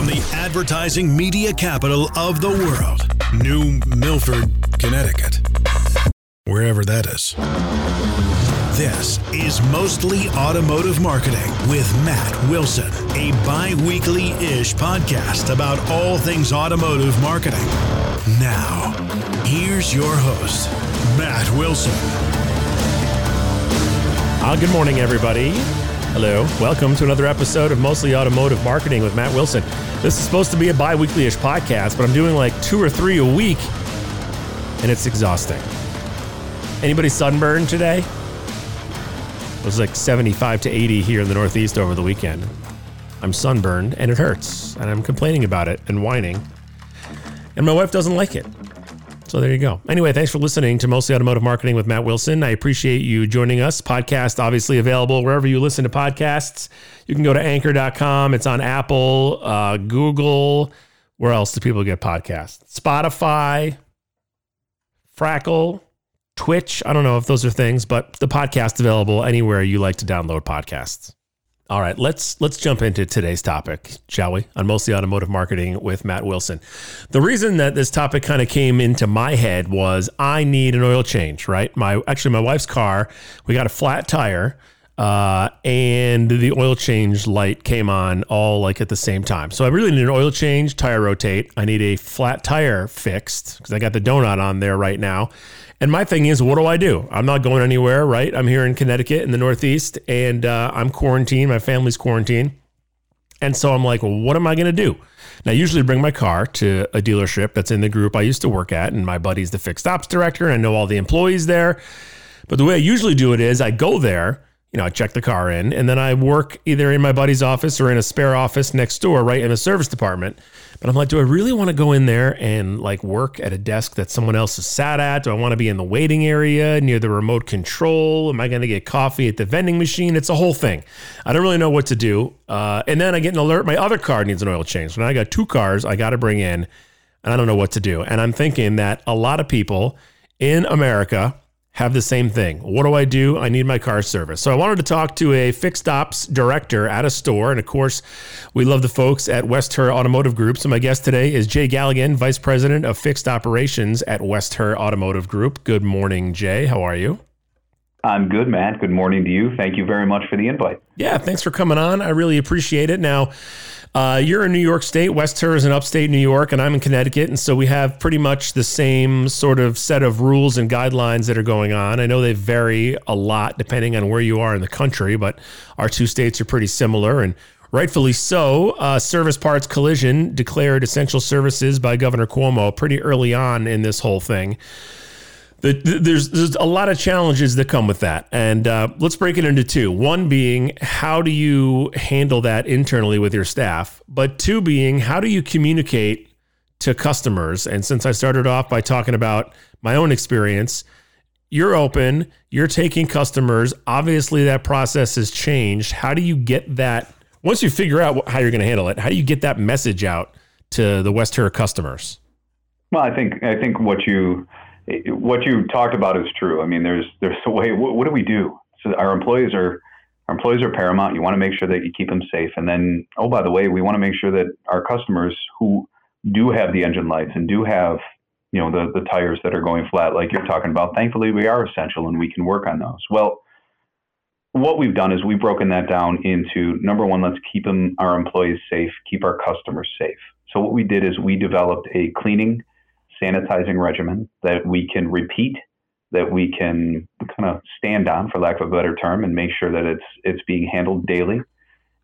from the advertising media capital of the world, New Milford, Connecticut. Wherever that is. This is Mostly Automotive Marketing with Matt Wilson, a bi weekly ish podcast about all things automotive marketing. Now, here's your host, Matt Wilson. Uh, good morning, everybody. Hello. Welcome to another episode of Mostly Automotive Marketing with Matt Wilson. This is supposed to be a bi weekly ish podcast, but I'm doing like two or three a week, and it's exhausting. Anybody sunburned today? It was like 75 to 80 here in the Northeast over the weekend. I'm sunburned and it hurts, and I'm complaining about it and whining. And my wife doesn't like it. So there you go. Anyway, thanks for listening to Mostly Automotive Marketing with Matt Wilson. I appreciate you joining us. Podcast obviously available wherever you listen to podcasts. You can go to anchor.com. It's on Apple, uh, Google. Where else do people get podcasts? Spotify, Frackle, Twitch. I don't know if those are things, but the podcast available anywhere you like to download podcasts. All right, let's let's jump into today's topic, shall we? On mostly automotive marketing with Matt Wilson. The reason that this topic kind of came into my head was I need an oil change, right? My actually my wife's car, we got a flat tire. Uh, and the oil change light came on all like at the same time. So I really need an oil change, tire rotate. I need a flat tire fixed because I got the donut on there right now. And my thing is, what do I do? I'm not going anywhere, right? I'm here in Connecticut in the Northeast and uh, I'm quarantined. My family's quarantined. And so I'm like, well, what am I going to do? Now, I usually bring my car to a dealership that's in the group I used to work at, and my buddy's the fixed ops director, and I know all the employees there. But the way I usually do it is I go there you know, I check the car in and then I work either in my buddy's office or in a spare office next door, right in the service department. But I'm like, do I really want to go in there and like work at a desk that someone else is sat at? Do I want to be in the waiting area near the remote control? Am I going to get coffee at the vending machine? It's a whole thing. I don't really know what to do. Uh, and then I get an alert my other car needs an oil change. So now I got two cars I got to bring in and I don't know what to do. And I'm thinking that a lot of people in America, have the same thing. What do I do? I need my car service. So I wanted to talk to a fixed ops director at a store. And of course, we love the folks at West Herr Automotive Group. So my guest today is Jay Galligan, Vice President of Fixed Operations at West Herr Automotive Group. Good morning, Jay. How are you? I'm good, Matt. Good morning to you. Thank you very much for the invite. Yeah, thanks for coming on. I really appreciate it. Now, uh, you're in New York State. West Herr is in upstate New York, and I'm in Connecticut. And so we have pretty much the same sort of set of rules and guidelines that are going on. I know they vary a lot depending on where you are in the country, but our two states are pretty similar. And rightfully so. Uh, service parts collision declared essential services by Governor Cuomo pretty early on in this whole thing the, the, there's there's a lot of challenges that come with that, and uh, let's break it into two. One being how do you handle that internally with your staff, but two being how do you communicate to customers? And since I started off by talking about my own experience, you're open, you're taking customers. Obviously, that process has changed. How do you get that? Once you figure out how you're going to handle it, how do you get that message out to the West Herr customers? Well, I think I think what you what you talked about is true. I mean, there's there's a way. What, what do we do? So our employees are our employees are paramount. You want to make sure that you keep them safe, and then oh by the way, we want to make sure that our customers who do have the engine lights and do have you know the the tires that are going flat, like you're talking about. Thankfully, we are essential and we can work on those. Well, what we've done is we've broken that down into number one, let's keep them our employees safe, keep our customers safe. So what we did is we developed a cleaning sanitizing regimen that we can repeat, that we can kind of stand on, for lack of a better term, and make sure that it's it's being handled daily.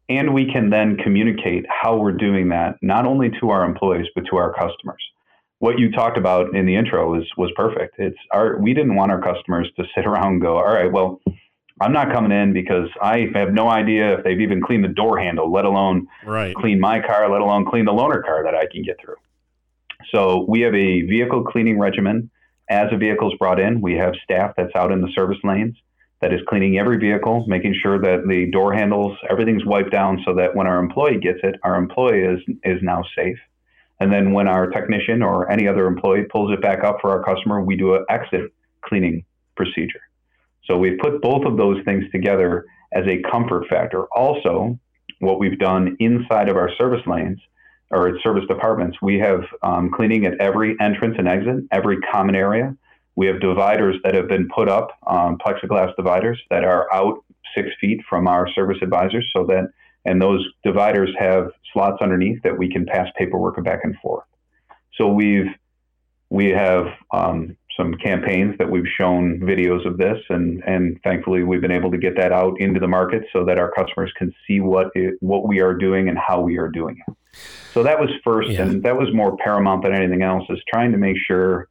And we can then communicate how we're doing that not only to our employees but to our customers. What you talked about in the intro was was perfect. It's our we didn't want our customers to sit around and go, all right, well, I'm not coming in because I have no idea if they've even cleaned the door handle, let alone right. clean my car, let alone clean the loaner car that I can get through. So we have a vehicle cleaning regimen. As a vehicle is brought in, we have staff that's out in the service lanes that is cleaning every vehicle, making sure that the door handles, everything's wiped down so that when our employee gets it, our employee is, is now safe. And then when our technician or any other employee pulls it back up for our customer, we do an exit cleaning procedure. So we've put both of those things together as a comfort factor. Also, what we've done inside of our service lanes or at service departments, we have um, cleaning at every entrance and exit, every common area. We have dividers that have been put up, um, plexiglass dividers that are out six feet from our service advisors, so that and those dividers have slots underneath that we can pass paperwork back and forth. So we've we have um, some campaigns that we've shown videos of this, and and thankfully we've been able to get that out into the market so that our customers can see what it, what we are doing and how we are doing it. So that was first, yeah. and that was more paramount than anything else. Is trying to make sure,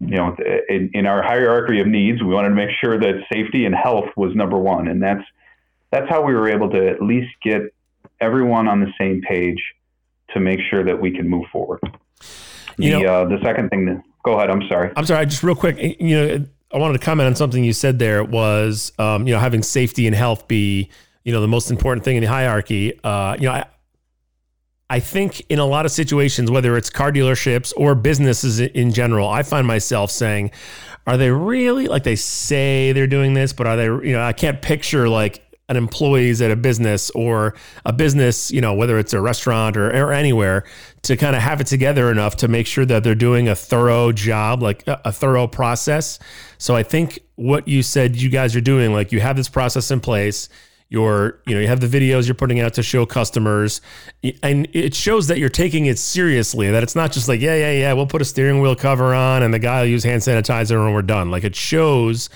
you know, in, in our hierarchy of needs, we wanted to make sure that safety and health was number one, and that's that's how we were able to at least get everyone on the same page to make sure that we can move forward. You the, know, uh, the second thing that go ahead. I'm sorry. I'm sorry. Just real quick. You know, I wanted to comment on something you said there was, um, you know, having safety and health be, you know, the most important thing in the hierarchy. Uh, you know, I, I think in a lot of situations, whether it's car dealerships or businesses in general, I find myself saying, are they really like they say they're doing this, but are they, you know, I can't picture like an employees at a business or a business, you know, whether it's a restaurant or, or anywhere, to kind of have it together enough to make sure that they're doing a thorough job, like a, a thorough process. So I think what you said you guys are doing, like you have this process in place you're you know you have the videos you're putting out to show customers and it shows that you're taking it seriously that it's not just like yeah yeah yeah we'll put a steering wheel cover on and the guy will use hand sanitizer and we're done. Like it shows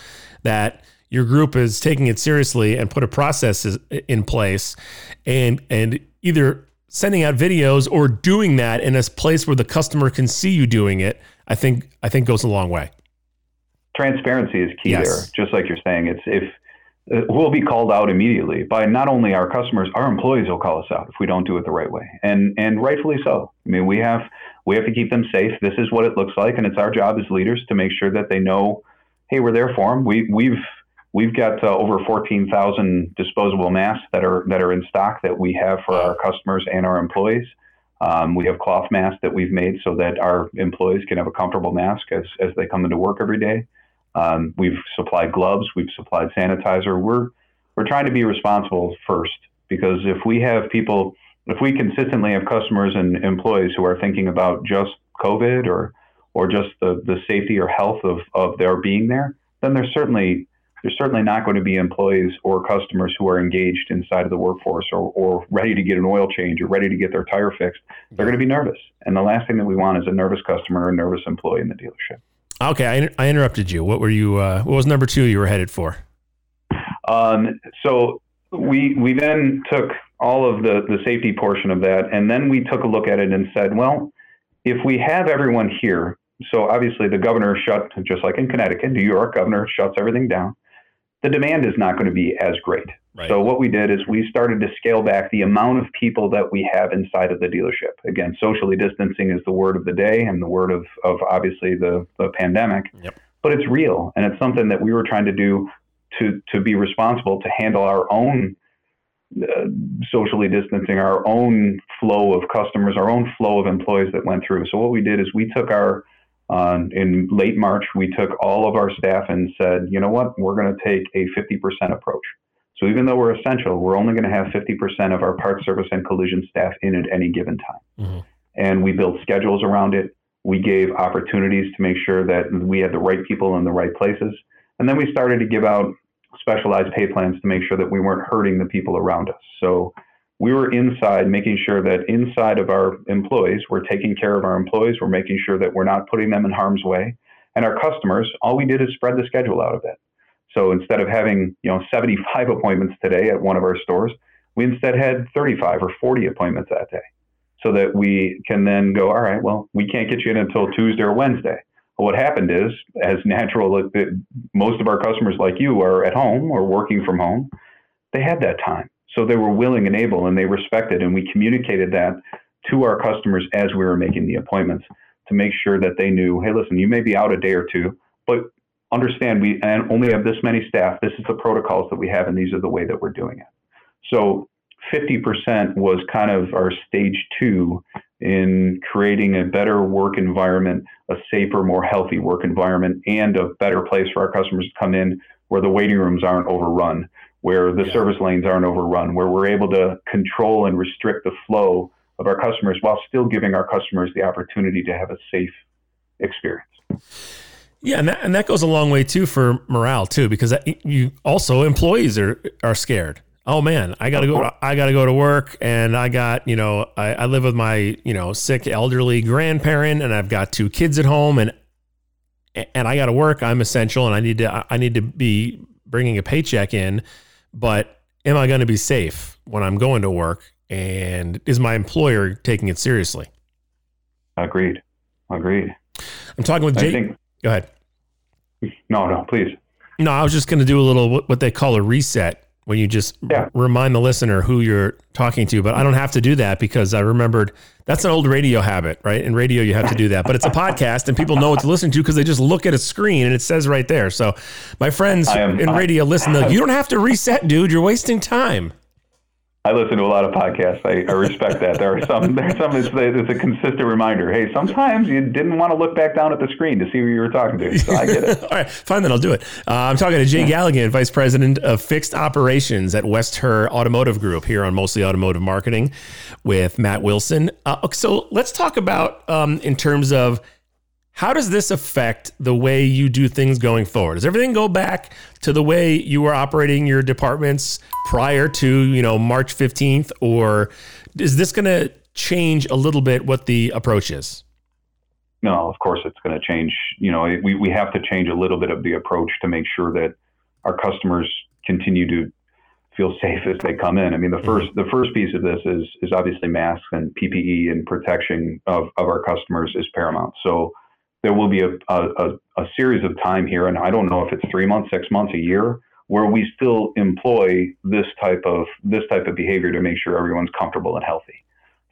that your group is taking it seriously and put a process in place and and either sending out videos or doing that in a place where the customer can see you doing it i think i think goes a long way. Transparency is key yes. there just like you're saying. It's if uh, we'll be called out immediately by not only our customers our employees will call us out if we don't do it the right way and and rightfully so i mean we have we have to keep them safe this is what it looks like and it's our job as leaders to make sure that they know hey we're there for them we we've We've got uh, over 14,000 disposable masks that are that are in stock that we have for our customers and our employees. Um, we have cloth masks that we've made so that our employees can have a comfortable mask as, as they come into work every day. Um, we've supplied gloves, we've supplied sanitizer. We're we're trying to be responsible first because if we have people, if we consistently have customers and employees who are thinking about just COVID or or just the, the safety or health of, of their being there, then there's certainly there's certainly not going to be employees or customers who are engaged inside of the workforce or, or ready to get an oil change or ready to get their tire fixed. They're going to be nervous. And the last thing that we want is a nervous customer or a nervous employee in the dealership. Okay, I, I interrupted you. What were you? Uh, what was number two you were headed for? Um, so we we then took all of the the safety portion of that, and then we took a look at it and said, well, if we have everyone here, so obviously the governor shut just like in Connecticut, New York governor shuts everything down the demand is not going to be as great. Right. So what we did is we started to scale back the amount of people that we have inside of the dealership. Again, socially distancing is the word of the day and the word of, of obviously the, the pandemic. Yep. But it's real and it's something that we were trying to do to to be responsible to handle our own uh, socially distancing, our own flow of customers, our own flow of employees that went through. So what we did is we took our uh, in late March, we took all of our staff and said, you know what, we're going to take a 50% approach. So even though we're essential, we're only going to have 50% of our parts service and collision staff in at any given time. Mm-hmm. And we built schedules around it. We gave opportunities to make sure that we had the right people in the right places. And then we started to give out specialized pay plans to make sure that we weren't hurting the people around us. So we were inside making sure that inside of our employees, we're taking care of our employees, we're making sure that we're not putting them in harm's way. And our customers, all we did is spread the schedule out a bit. So instead of having, you know, 75 appointments today at one of our stores, we instead had 35 or 40 appointments that day. So that we can then go, all right, well, we can't get you in until Tuesday or Wednesday. What happened is, as natural, eh, most of our customers like you are at home or working from home, they had that time. So they were willing and able, and they respected, and we communicated that to our customers as we were making the appointments to make sure that they knew, hey, listen, you may be out a day or two, but understand we only have this many staff. This is the protocols that we have, and these are the way that we're doing it. So 50% was kind of our stage two in creating a better work environment, a safer, more healthy work environment, and a better place for our customers to come in where the waiting rooms aren't overrun, where the yeah. service lanes aren't overrun, where we're able to control and restrict the flow of our customers while still giving our customers the opportunity to have a safe experience. Yeah, and that, and that goes a long way too for morale too, because you also employees are are scared. Oh man, I gotta go. I gotta go to work, and I got you know I, I live with my you know sick elderly grandparent, and I've got two kids at home, and and I got to work. I'm essential, and I need to I need to be bringing a paycheck in. But am I going to be safe when I'm going to work? And is my employer taking it seriously? Agreed. Agreed. I'm talking with Jake. Think, Go ahead. No, no, please. No, I was just going to do a little what they call a reset when you just yeah. remind the listener who you're talking to. But I don't have to do that because I remembered that's an old radio habit, right? In radio, you have to do that. But it's a podcast and people know what to listen to because they just look at a screen and it says right there. So my friends am, in radio listen, to, you don't have to reset, dude. You're wasting time. I listen to a lot of podcasts. I, I respect that. There are some. There's some. It's, it's, a consistent reminder. Hey, sometimes you didn't want to look back down at the screen to see who you were talking to. So I get it. All right, fine. Then I'll do it. Uh, I'm talking to Jay Galligan, Vice President of Fixed Operations at West Herr Automotive Group here on Mostly Automotive Marketing with Matt Wilson. Uh, so let's talk about um, in terms of how does this affect the way you do things going forward? Does everything go back to the way you were operating your departments prior to, you know, March 15th or is this going to change a little bit what the approach is? No, of course it's going to change. You know, we, we have to change a little bit of the approach to make sure that our customers continue to feel safe as they come in. I mean, the mm-hmm. first the first piece of this is is obviously masks and PPE and protection of, of our customers is paramount. So there will be a, a, a series of time here, and I don't know if it's three months, six months, a year, where we still employ this type of this type of behavior to make sure everyone's comfortable and healthy.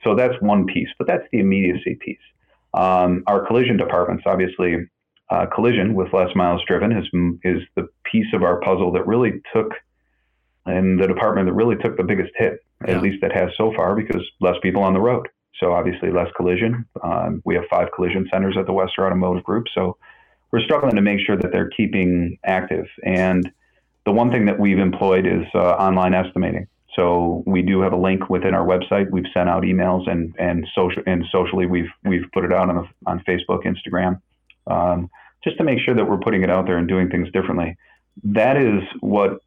So that's one piece, but that's the immediacy piece. Um, our collision departments, obviously, uh, collision with less miles driven is is the piece of our puzzle that really took, and the department that really took the biggest hit, yeah. at least that has so far, because less people on the road. So obviously less collision. Um, we have five collision centers at the West Herr Automotive Group. So we're struggling to make sure that they're keeping active. And the one thing that we've employed is uh, online estimating. So we do have a link within our website. We've sent out emails and and social and socially we've we've put it out on on Facebook, Instagram, um, just to make sure that we're putting it out there and doing things differently. That is what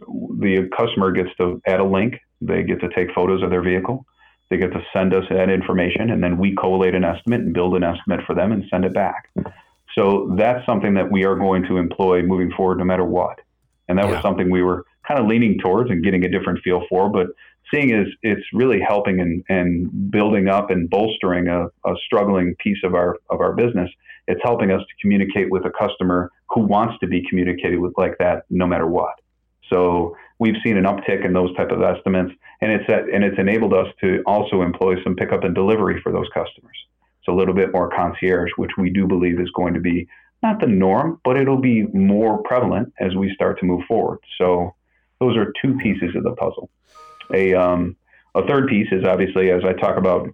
the customer gets to add a link. They get to take photos of their vehicle. They get to send us that information, and then we collate an estimate and build an estimate for them and send it back. So that's something that we are going to employ moving forward, no matter what. And that yeah. was something we were kind of leaning towards and getting a different feel for. But seeing is it's really helping and, and building up and bolstering a, a struggling piece of our of our business. It's helping us to communicate with a customer who wants to be communicated with like that, no matter what. So we've seen an uptick in those type of estimates, and it's and it's enabled us to also employ some pickup and delivery for those customers. So a little bit more concierge, which we do believe is going to be not the norm, but it'll be more prevalent as we start to move forward. So those are two pieces of the puzzle. A um, a third piece is obviously as I talk about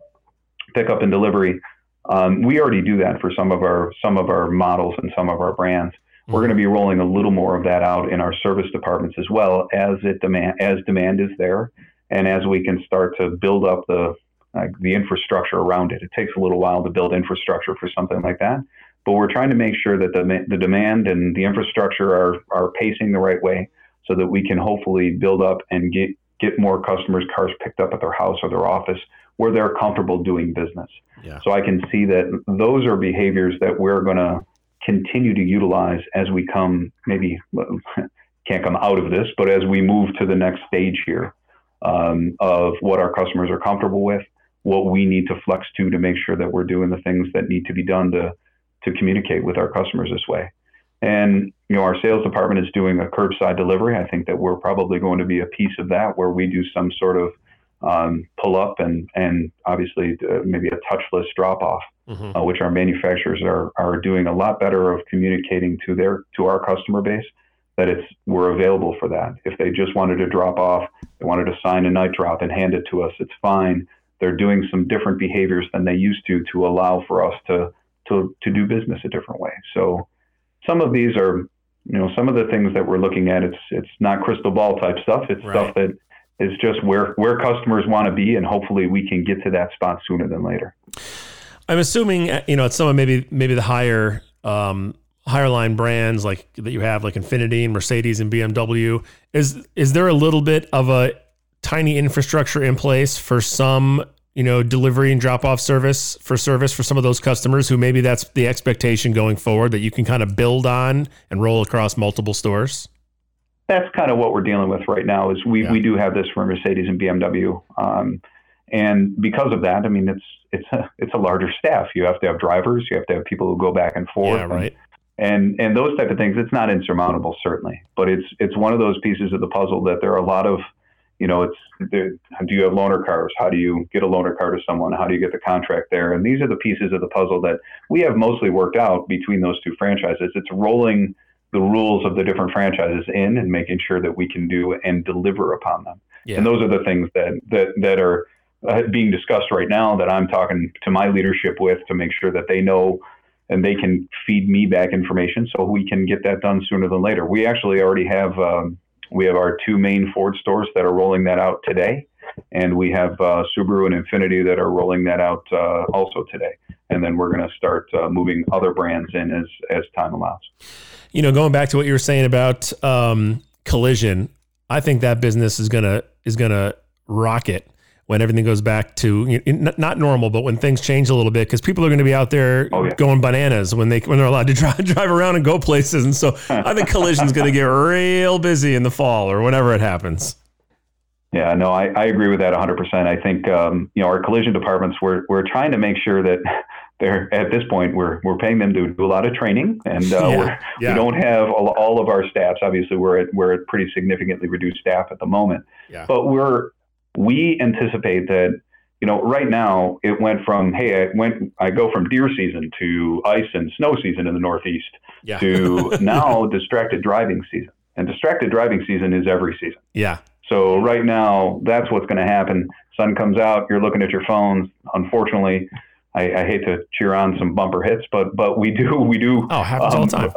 pickup and delivery. Um, we already do that for some of our some of our models and some of our brands. We're going to be rolling a little more of that out in our service departments as well as it demand as demand is there, and as we can start to build up the uh, the infrastructure around it. It takes a little while to build infrastructure for something like that, but we're trying to make sure that the the demand and the infrastructure are are pacing the right way so that we can hopefully build up and get get more customers' cars picked up at their house or their office where they're comfortable doing business. Yeah. So I can see that those are behaviors that we're going to continue to utilize as we come maybe can't come out of this, but as we move to the next stage here um, of what our customers are comfortable with, what we need to flex to to make sure that we're doing the things that need to be done to to communicate with our customers this way. And you know, our sales department is doing a curbside delivery. I think that we're probably going to be a piece of that where we do some sort of um, pull up and and obviously uh, maybe a touchless drop off, mm-hmm. uh, which our manufacturers are are doing a lot better of communicating to their to our customer base that it's we're available for that. If they just wanted to drop off, they wanted to sign a night drop and hand it to us, it's fine. They're doing some different behaviors than they used to to allow for us to to to do business a different way. So some of these are you know some of the things that we're looking at it's it's not crystal ball type stuff it's right. stuff that is just where where customers want to be, and hopefully we can get to that spot sooner than later. I'm assuming you know it's some of maybe maybe the higher um, higher line brands like that you have like Infiniti and Mercedes and BMW. Is is there a little bit of a tiny infrastructure in place for some you know delivery and drop off service for service for some of those customers who maybe that's the expectation going forward that you can kind of build on and roll across multiple stores? That's kind of what we're dealing with right now. Is we, yeah. we do have this for Mercedes and BMW. Um, and because of that, I mean, it's it's a it's a larger staff. You have to have drivers. You have to have people who go back and forth. Yeah, right. And, and and those type of things. It's not insurmountable, certainly, but it's it's one of those pieces of the puzzle that there are a lot of, you know, it's do you have loaner cars? How do you get a loaner car to someone? How do you get the contract there? And these are the pieces of the puzzle that we have mostly worked out between those two franchises. It's rolling the rules of the different franchises in and making sure that we can do and deliver upon them. Yeah. And those are the things that that that are being discussed right now that I'm talking to my leadership with to make sure that they know and they can feed me back information so we can get that done sooner than later. We actually already have um, we have our two main Ford stores that are rolling that out today, and we have uh, Subaru and Infiniti that are rolling that out uh, also today. And then we're going to start uh, moving other brands in as as time allows. You know, going back to what you were saying about um, collision, I think that business is gonna is gonna rocket when everything goes back to not normal, but when things change a little bit, because people are going to be out there oh, yeah. going bananas when they when they're allowed to drive drive around and go places. And so I think collision's going to get real busy in the fall or whenever it happens. Yeah, no, I, I agree with that 100%. I think um, you know our collision departments we're we're trying to make sure that they're at this point we're we're paying them to do a lot of training and uh, yeah, yeah. we don't have all, all, of our staffs. Obviously, we're at we're at pretty significantly reduced staff at the moment, yeah. but we're we anticipate that you know right now it went from hey I went I go from deer season to ice and snow season in the Northeast yeah. to now distracted driving season. And distracted driving season is every season. Yeah. So right now that's what's going to happen. Sun comes out, you're looking at your phones. Unfortunately, I, I, hate to cheer on some bumper hits, but but we do we do oh happens um, all the time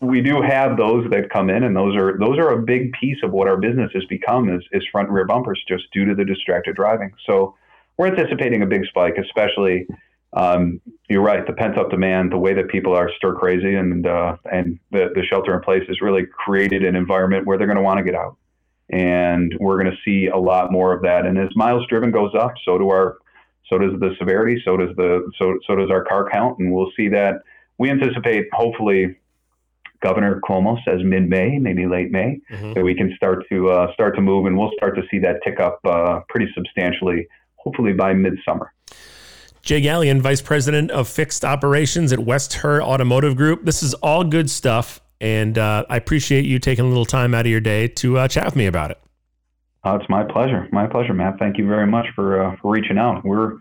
we do have those that come in, and those are those are a big piece of what our business has become is, is front and rear bumpers, just due to the distracted driving. So we're anticipating a big spike, especially. Um, you're right. The pent up demand, the way that people are stir crazy, and uh, and the, the shelter in place has really created an environment where they're going to want to get out, and we're going to see a lot more of that. And as miles driven goes up, so do our so does the severity, so does the so so does our car count, and we'll see that. We anticipate hopefully Governor Cuomo says mid-May, maybe late May, mm-hmm. that we can start to uh, start to move, and we'll start to see that tick up uh, pretty substantially, hopefully by midsummer. Jay Galligan, Vice President of Fixed Operations at West Herr Automotive Group. This is all good stuff, and uh, I appreciate you taking a little time out of your day to uh, chat with me about it. Uh, it's my pleasure. My pleasure, Matt. Thank you very much for uh, for reaching out. We're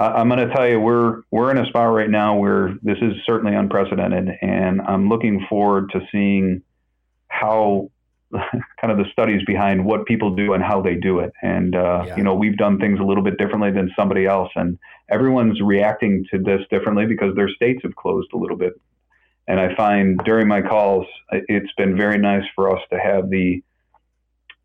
I'm going to tell you, we're we're in a spot right now where this is certainly unprecedented, and I'm looking forward to seeing how kind of the studies behind what people do and how they do it. And uh, yeah. you know, we've done things a little bit differently than somebody else, and everyone's reacting to this differently because their states have closed a little bit. And I find during my calls, it's been very nice for us to have the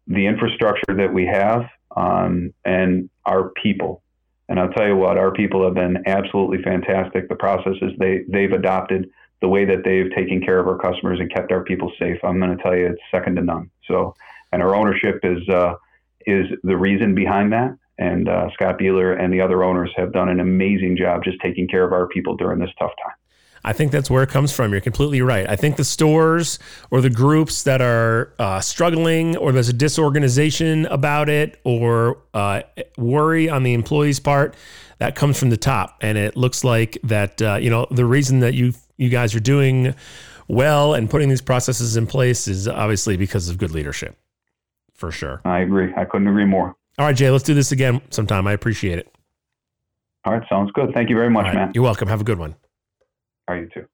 the infrastructure that we have um, and our people and I'll tell you what, our people have been absolutely fantastic. The processes they they've adopted, the way that they've taken care of our customers and kept our people safe, I'm going to tell you, it's second to none. So, and our ownership is uh, is the reason behind that. And uh, Scott Beeler and the other owners have done an amazing job just taking care of our people during this tough time. I think that's where it comes from. You're completely right. I think the stores or the groups that are uh, struggling, or there's a disorganization about it, or uh, worry on the employees' part, that comes from the top. And it looks like that uh, you know the reason that you you guys are doing well and putting these processes in place is obviously because of good leadership, for sure. I agree. I couldn't agree more. All right, Jay, let's do this again sometime. I appreciate it. All right, sounds good. Thank you very much, right, man. You're welcome. Have a good one. Are you too?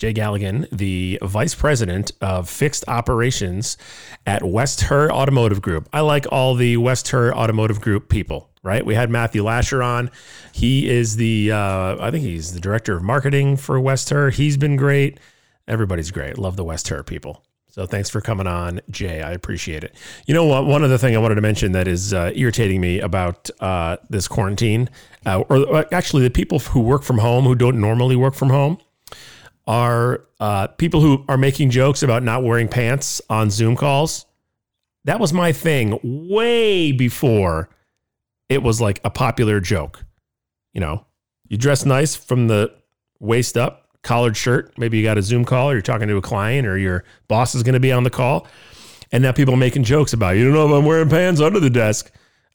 Jay Galligan, the vice president of fixed operations at West Herr Automotive Group. I like all the West Herr Automotive Group people, right? We had Matthew Lasher on. He is the, uh, I think he's the director of marketing for West Herr. He's been great. Everybody's great. Love the West Herr people. So thanks for coming on, Jay. I appreciate it. You know what? One other thing I wanted to mention that is uh, irritating me about uh, this quarantine, uh, or uh, actually the people who work from home who don't normally work from home, are uh, people who are making jokes about not wearing pants on Zoom calls. That was my thing way before it was like a popular joke. You know, you dress nice from the waist up, collared shirt. Maybe you got a Zoom call or you're talking to a client or your boss is going to be on the call. And now people are making jokes about, you don't know if I'm wearing pants under the desk.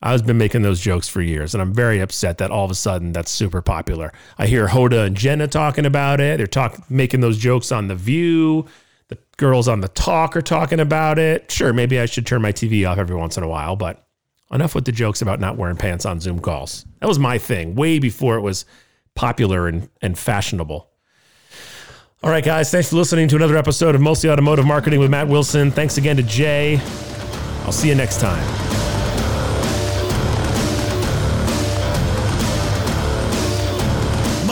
I've been making those jokes for years, and I'm very upset that all of a sudden that's super popular. I hear Hoda and Jenna talking about it. They're talking, making those jokes on The View. The girls on The Talk are talking about it. Sure, maybe I should turn my TV off every once in a while, but enough with the jokes about not wearing pants on Zoom calls. That was my thing way before it was popular and, and fashionable. All right, guys, thanks for listening to another episode of Mostly Automotive Marketing with Matt Wilson. Thanks again to Jay. I'll see you next time.